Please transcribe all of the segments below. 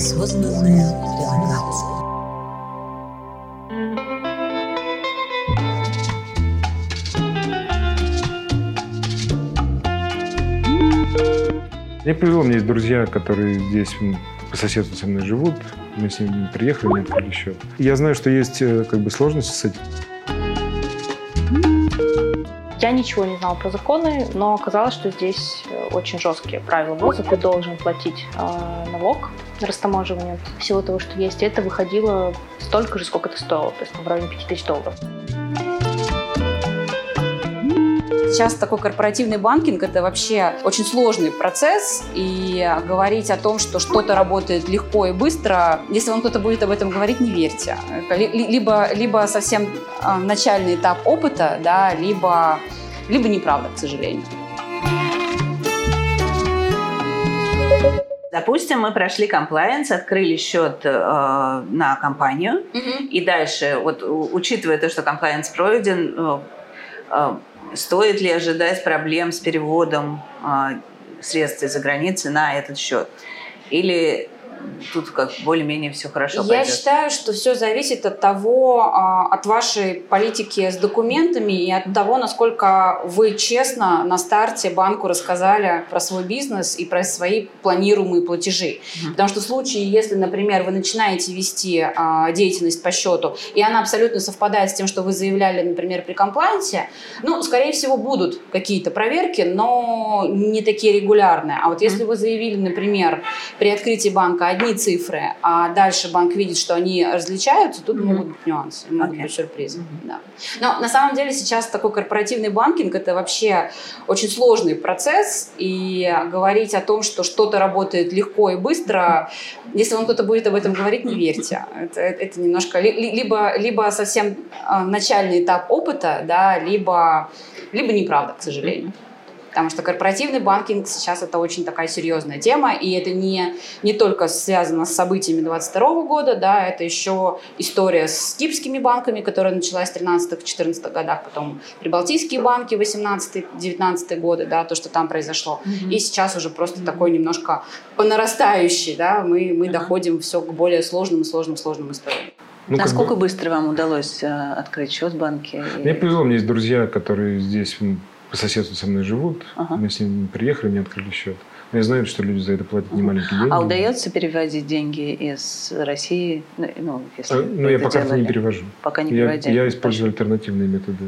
осознанная релаксация. Я повезло, меня есть друзья, которые здесь по соседству со мной живут. Мы с ними приехали, мне открыли счет. Я знаю, что есть э, как бы сложности с этим. Ничего не знала про законы, но оказалось, что здесь э, очень жесткие правила ввоза. Ты должен платить э, налог на растаможивание всего того, что есть. Это выходило столько же, сколько это стоило, то есть в районе 5000 долларов. Сейчас такой корпоративный банкинг – это вообще очень сложный процесс, и говорить о том, что что-то работает легко и быстро, если вам кто-то будет об этом говорить, не верьте. Либо, либо совсем а, начальный этап опыта, да, либо, либо неправда, к сожалению. Допустим, мы прошли комплайенс, открыли счет э, на компанию, mm-hmm. и дальше, вот учитывая то, что комплайенс пройден, э, э, Стоит ли ожидать проблем с переводом а, средств из-за границы на этот счет? Или тут как более-менее все хорошо Я пойдет. считаю, что все зависит от того, а, от вашей политики с документами и от того, насколько вы честно на старте банку рассказали про свой бизнес и про свои планируемые платежи. Mm-hmm. Потому что в случае, если, например, вы начинаете вести а, деятельность по счету, и она абсолютно совпадает с тем, что вы заявляли, например, при комплайнсе, ну, скорее всего, будут какие-то проверки, но не такие регулярные. А вот если вы заявили, например, при открытии банка одни цифры, а дальше банк видит, что они различаются, тут mm-hmm. могут быть нюансы, могут okay. быть сюрпризы. Mm-hmm. Да. Но на самом деле сейчас такой корпоративный банкинг это вообще очень сложный процесс, и говорить о том, что что-то работает легко и быстро, если вам кто-то будет об этом говорить, не верьте. Это, это немножко либо, либо совсем а, начальный этап опыта, да, либо, либо неправда, к сожалению. Потому что корпоративный банкинг сейчас это очень такая серьезная тема, и это не, не только связано с событиями 2022 года, да, это еще история с кипрскими банками, которая началась в 13-14 годах, потом прибалтийские банки 18-19 годы, да, то, что там произошло. Mm-hmm. И сейчас уже просто mm-hmm. такой немножко по нарастающей, да, мы, мы mm-hmm. доходим все к более сложным и сложным, сложным историям. Ну, Насколько бы... быстро вам удалось э, открыть счет в банке? Мне повезло, у меня есть друзья, которые здесь по соседству со мной живут. Ага. Мы с ними приехали, мне открыли счет. Но я знаю, что люди за это платят немаленькие деньги. А удается переводить деньги из России? Ну, ну если а, ну я пока делали? не перевожу. Пока не я, переводили. Я использую альтернативные методы.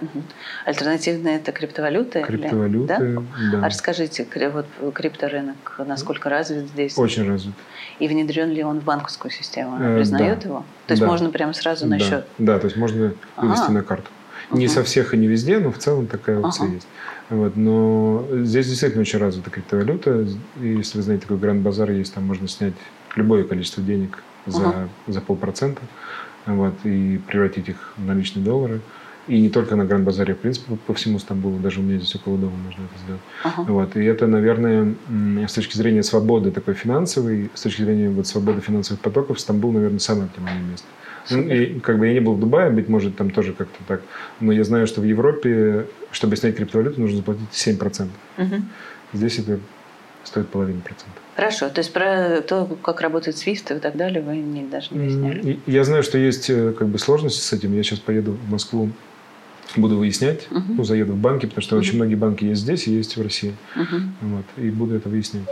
Угу. Альтернативные это криптовалюты? Криптовалюты, или? да? да. А расскажите, вот крипторынок насколько развит здесь? Очень развит. И внедрен ли он в банковскую систему? Она э, признает да. его? То есть да. можно прямо сразу на да. счет? Да, то есть можно вывести ага. на карту. Не со всех и не везде, но в целом такая опция есть. Вот, но здесь действительно очень развита криптовалюта. И если вы знаете, такой Гранд Базар есть, там можно снять любое количество денег за, за полпроцента вот, и превратить их в наличные доллары. И не только на Гранд Базаре, в принципе, по всему Стамбулу, даже у меня здесь около дома можно это сделать. Ага. Вот. И это, наверное, с точки зрения свободы такой финансовой, с точки зрения вот, свободы финансовых потоков, Стамбул, наверное, самое оптимальное место. Ну, и, как бы я не был в Дубае, быть может, там тоже как-то так. Но я знаю, что в Европе, чтобы снять криптовалюту, нужно заплатить 7%. Угу. Здесь это стоит половину процента. Хорошо, то есть про то, как работает SWIFT и так далее, вы не, даже не выясняли? Я знаю, что есть э, как бы сложности с этим. Я сейчас поеду в Москву, буду выяснять, uh ну, заеду в банки, потому что uh очень многие банки есть здесь и есть в России. uh Вот, и буду это выяснять.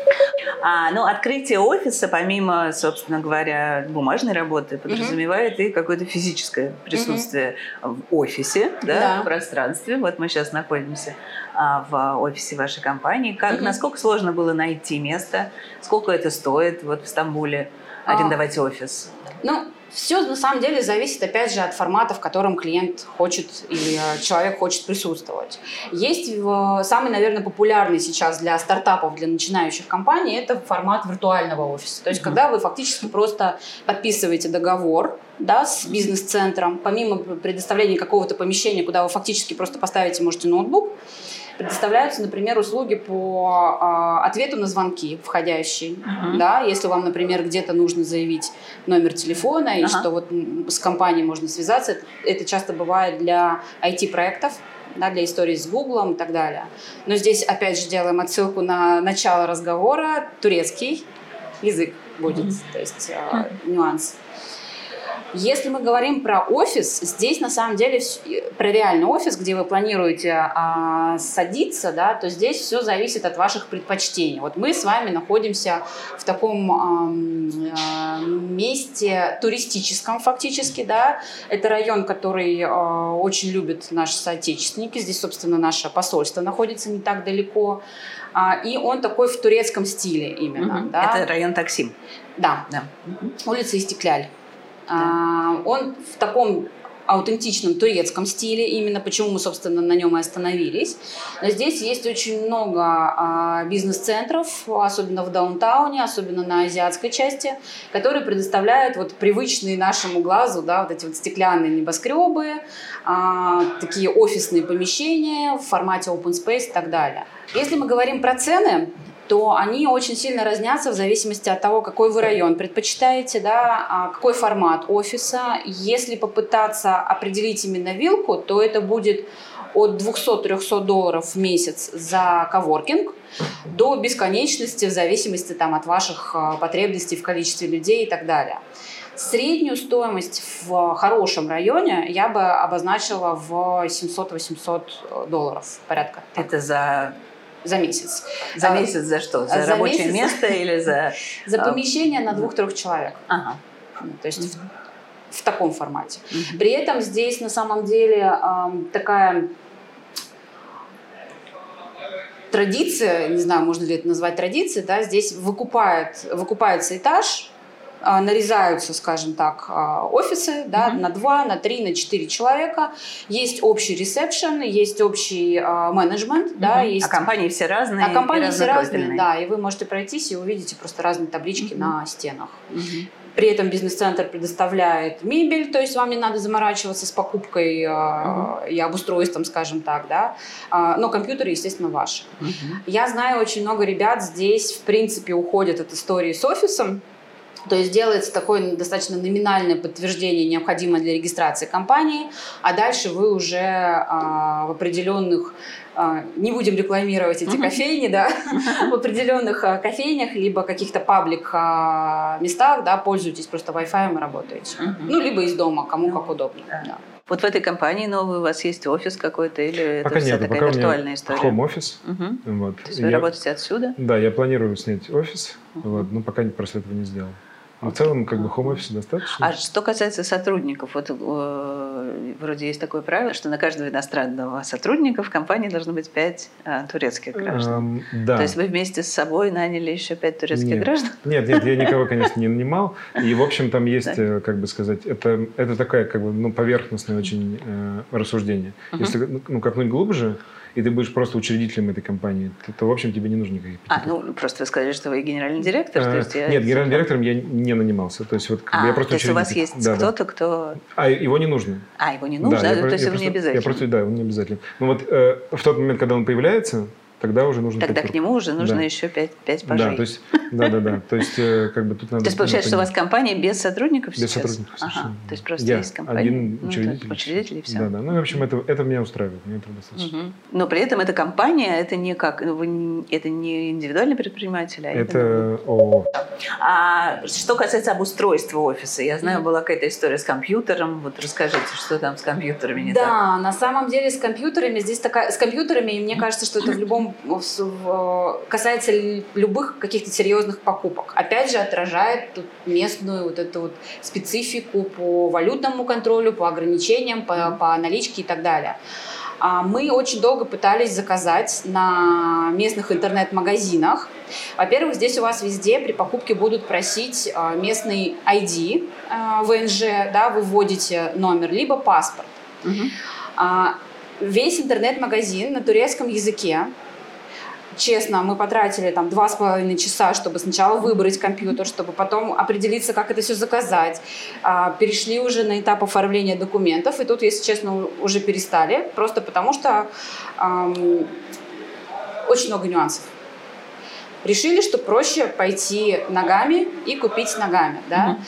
А, ну, открытие офиса, помимо, собственно говоря, бумажной работы, подразумевает и какое-то физическое присутствие в офисе, да, да, в пространстве. Вот мы сейчас находимся а, в офисе вашей компании. Как. Насколько сложно было найти место? Сколько это стоит вот в Стамбуле арендовать а, офис? Ну, все на самом деле зависит, опять же, от формата, в котором клиент хочет или э, человек хочет присутствовать. Есть самый, наверное, популярный сейчас для стартапов, для начинающих компаний, это формат виртуального офиса. То есть, mm-hmm. когда вы фактически просто подписываете договор да, с бизнес-центром, помимо предоставления какого-то помещения, куда вы фактически просто поставите, можете ноутбук, предоставляются, например, услуги по э, ответу на звонки входящие. Uh-huh. Да, если вам, например, где-то нужно заявить номер телефона uh-huh. и что вот с компанией можно связаться, это, часто бывает для IT-проектов, да, для истории с Гуглом и так далее. Но здесь опять же делаем отсылку на начало разговора, турецкий язык будет, uh-huh. то есть э, нюанс. Если мы говорим про офис, здесь на самом деле про реальный офис, где вы планируете а, садиться, да, то здесь все зависит от ваших предпочтений. Вот мы с вами находимся в таком а, месте туристическом фактически, да. Это район, который а, очень любят наши соотечественники. Здесь, собственно, наше посольство находится не так далеко. А, и он такой в турецком стиле именно. Угу. Да. Это район Таксим. Да. да. Угу. Улица Истекляль. Да. Он в таком аутентичном турецком стиле, именно почему мы, собственно, на нем и остановились. Но здесь есть очень много а, бизнес-центров, особенно в даунтауне, особенно на азиатской части, которые предоставляют вот привычные нашему глазу, да, вот эти вот стеклянные небоскребы, а, такие офисные помещения в формате open space и так далее. Если мы говорим про цены, то они очень сильно разнятся в зависимости от того, какой вы район предпочитаете, да, а какой формат офиса. Если попытаться определить именно вилку, то это будет от 200-300 долларов в месяц за коворкинг до бесконечности в зависимости там, от ваших а, потребностей в количестве людей и так далее. Среднюю стоимость в хорошем районе я бы обозначила в 700-800 долларов порядка. Это за за месяц. За а, месяц за что? За, за рабочее месяц, место или за... За а, помещение на двух-трех человек. Ага. То есть в, в таком формате. Угу. При этом здесь на самом деле такая традиция, не знаю, можно ли это назвать традицией, да, здесь выкупает, выкупается этаж, нарезаются, скажем так, а, офисы да, mm-hmm. на два, на три, на четыре человека. Есть общий ресепшн, есть общий а, менеджмент. Mm-hmm. Да, есть... А компании все разные. А компании все разные, да. И вы можете пройтись и увидите просто разные таблички mm-hmm. на стенах. Mm-hmm. При этом бизнес-центр предоставляет мебель, то есть вам не надо заморачиваться с покупкой uh-huh. и обустройством, скажем так, да. но компьютеры, естественно, ваши. Uh-huh. Я знаю очень много ребят здесь, в принципе, уходят от истории с офисом, то есть делается такое достаточно номинальное подтверждение, необходимое для регистрации компании, а дальше вы уже а, в определенных а, не будем рекламировать эти кофейни, да, в определенных а, кофейнях, либо каких-то паблик а, местах, да, пользуйтесь просто Wi-Fi и работаете. Ну, либо из дома, кому как удобно. Да. Вот в этой компании новой у вас есть офис какой-то или пока это нет, такая пока виртуальная история? Home офис. Угу. Вот. То есть вы я, работаете отсюда? Да, я планирую снять офис, угу. вот, но пока просто этого не сделал. А в целом, как бы, хом-офиса достаточно. А что касается сотрудников, вот э, вроде есть такое правило, что на каждого иностранного сотрудника в компании должно быть пять э, турецких граждан. Эм, да. То есть вы вместе с собой наняли еще пять турецких нет. граждан? Нет, нет, я никого, конечно, не нанимал. И, в общем, там есть, да. Э, как бы сказать, это, это такая, как бы, ну, поверхностное очень э, рассуждение. Угу. Если ну, копнуть глубже, и ты будешь просто учредителем этой компании, то, то в общем, тебе не нужно никаких А, ну, просто вы сказали, что вы генеральный директор? А, то есть я... Нет, генеральным директором я не нанимался. То есть, вот, а, я просто то есть у вас есть да, кто-то, кто... А его не нужно. А, его не нужно? Да, да, я, то есть я он просто, не обязательно? Я просто, да, он не обязательно. Ну вот э, в тот момент, когда он появляется, тогда уже нужно... Тогда к нему уже нужно да. еще пять, пять пажей. Да, то есть, да, да, да. То есть, э, как бы тут надо... То есть, получается, что у вас компания без сотрудников без сейчас? Без сотрудников ага. То есть, просто Я есть компания. один учредитель. Ну, учредитель и все. Да, да. Ну, в общем, это, это меня устраивает. Мне этого достаточно. Угу. Но при этом эта компания, это не как... Ну, вы, это не индивидуальный предприниматель, а Это ООО. А что касается обустройства офиса, я знаю, была какая-то история с компьютером. Вот расскажите, что там с компьютерами не да, так? Да, на самом деле с компьютерами здесь такая... С компьютерами, и мне кажется, что это в любом касается любых каких-то серьезных покупок. Опять же, отражает местную вот эту вот специфику по валютному контролю, по ограничениям, по, по наличке и так далее. А мы очень долго пытались заказать на местных интернет-магазинах. Во-первых, здесь у вас везде при покупке будут просить а, местный ID а, ВНЖ, да, вы вводите номер, либо паспорт. Угу. Весь интернет-магазин на турецком языке честно, мы потратили там два с половиной часа, чтобы сначала выбрать компьютер, чтобы потом определиться, как это все заказать. А, перешли уже на этап оформления документов, и тут, если честно, уже перестали, просто потому что эм, очень много нюансов. Решили, что проще пойти ногами и купить ногами, да.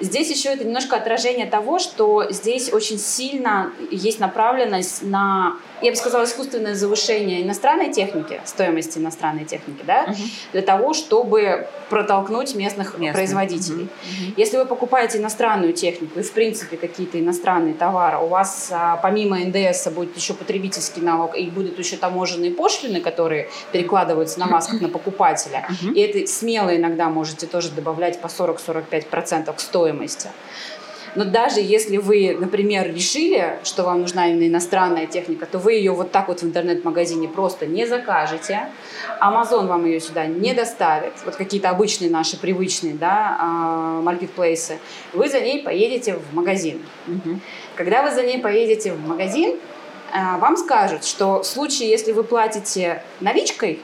Здесь еще это немножко отражение того, что здесь очень сильно есть направленность на я бы сказала, искусственное завышение иностранной техники, стоимости иностранной техники, да, угу. для того, чтобы протолкнуть местных Местных. производителей. Угу. Если вы покупаете иностранную технику и, в принципе, какие-то иностранные товары, у вас а, помимо НДС будет еще потребительский налог и будут еще таможенные пошлины, которые перекладываются на вас как на покупателя. Угу. И это смело иногда можете тоже добавлять по 40-45% к стоимости. Но даже если вы, например, решили, что вам нужна именно иностранная техника, то вы ее вот так вот в интернет-магазине просто не закажете. Amazon вам ее сюда не доставит. Вот какие-то обычные наши привычные да, а, маркетплейсы. Вы за ней поедете в магазин. Угу. Когда вы за ней поедете в магазин, а, вам скажут, что в случае, если вы платите наличкой,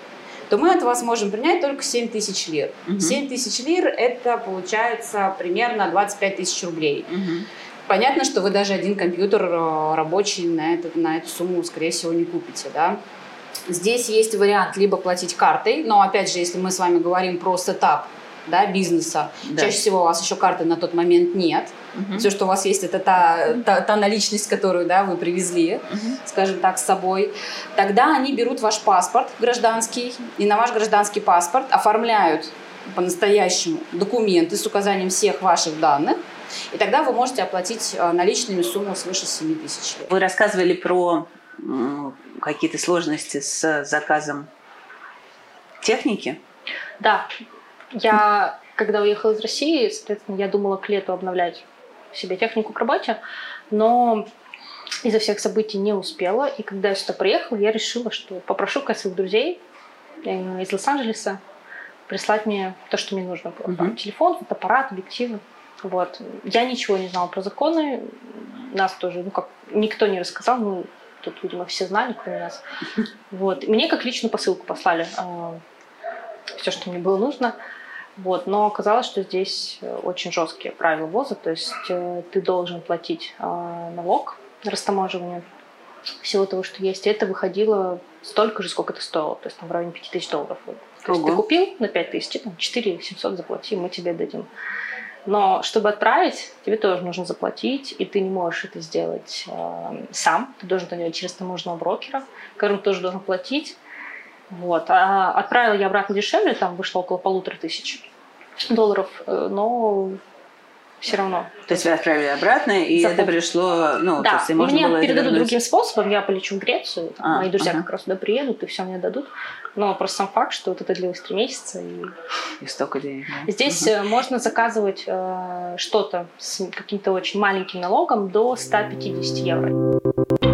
то мы от вас можем принять только 7 тысяч лир. Угу. 7 тысяч лир – это получается примерно 25 тысяч рублей. Угу. Понятно, что вы даже один компьютер э, рабочий на, этот, на эту сумму, скорее всего, не купите, да. Здесь есть вариант либо платить картой, но опять же, если мы с вами говорим про сетап да, бизнеса. Да. Чаще всего у вас еще карты на тот момент нет. Угу. Все, что у вас есть, это та, та, та наличность, которую да, вы привезли, угу. скажем так, с собой. Тогда они берут ваш паспорт гражданский и на ваш гражданский паспорт оформляют по-настоящему документы с указанием всех ваших данных. И тогда вы можете оплатить э, наличными сумму свыше 7 тысяч. Вы рассказывали про какие-то сложности с заказом техники? Да, я, когда уехала из России, соответственно, я думала к лету обновлять себе технику к работе, но из-за всех событий не успела. И когда я сюда приехала, я решила, что попрошу ка своих друзей э, из Лос-Анджелеса прислать мне то, что мне нужно было. Там, телефон, фотоаппарат, объективы. Вот. Я ничего не знала про законы. Нас тоже, ну как, никто не рассказал. Ну, тут, видимо, все знали, кроме нас. Вот. Мне как личную посылку послали э, все, что мне было нужно. Вот. Но оказалось, что здесь э, очень жесткие правила ввоза, то есть э, ты должен платить э, налог на растаможивание всего того, что есть. И это выходило столько же, сколько это стоило, то есть там, в районе 5000 долларов. То есть ты купил на 5000, там, 4 700 заплати, мы тебе дадим. Но чтобы отправить, тебе тоже нужно заплатить, и ты не можешь это сделать э, сам. Ты должен это делать через таможенного брокера, которому тоже должен платить. Вот. А отправила я обратно дешевле, там вышло около полутора тысяч долларов, э, но все равно. То есть вы отправили обратно, и Забыл. это пришло, ну, да. то есть можно мне было передадут другим способом, я полечу в Грецию, там, а, мои друзья ага. как раз туда приедут, и все мне дадут. Но просто сам факт, что вот это длилось три месяца. И, и столько денег. Да? Здесь угу. можно заказывать э, что-то с каким-то очень маленьким налогом до 150 евро.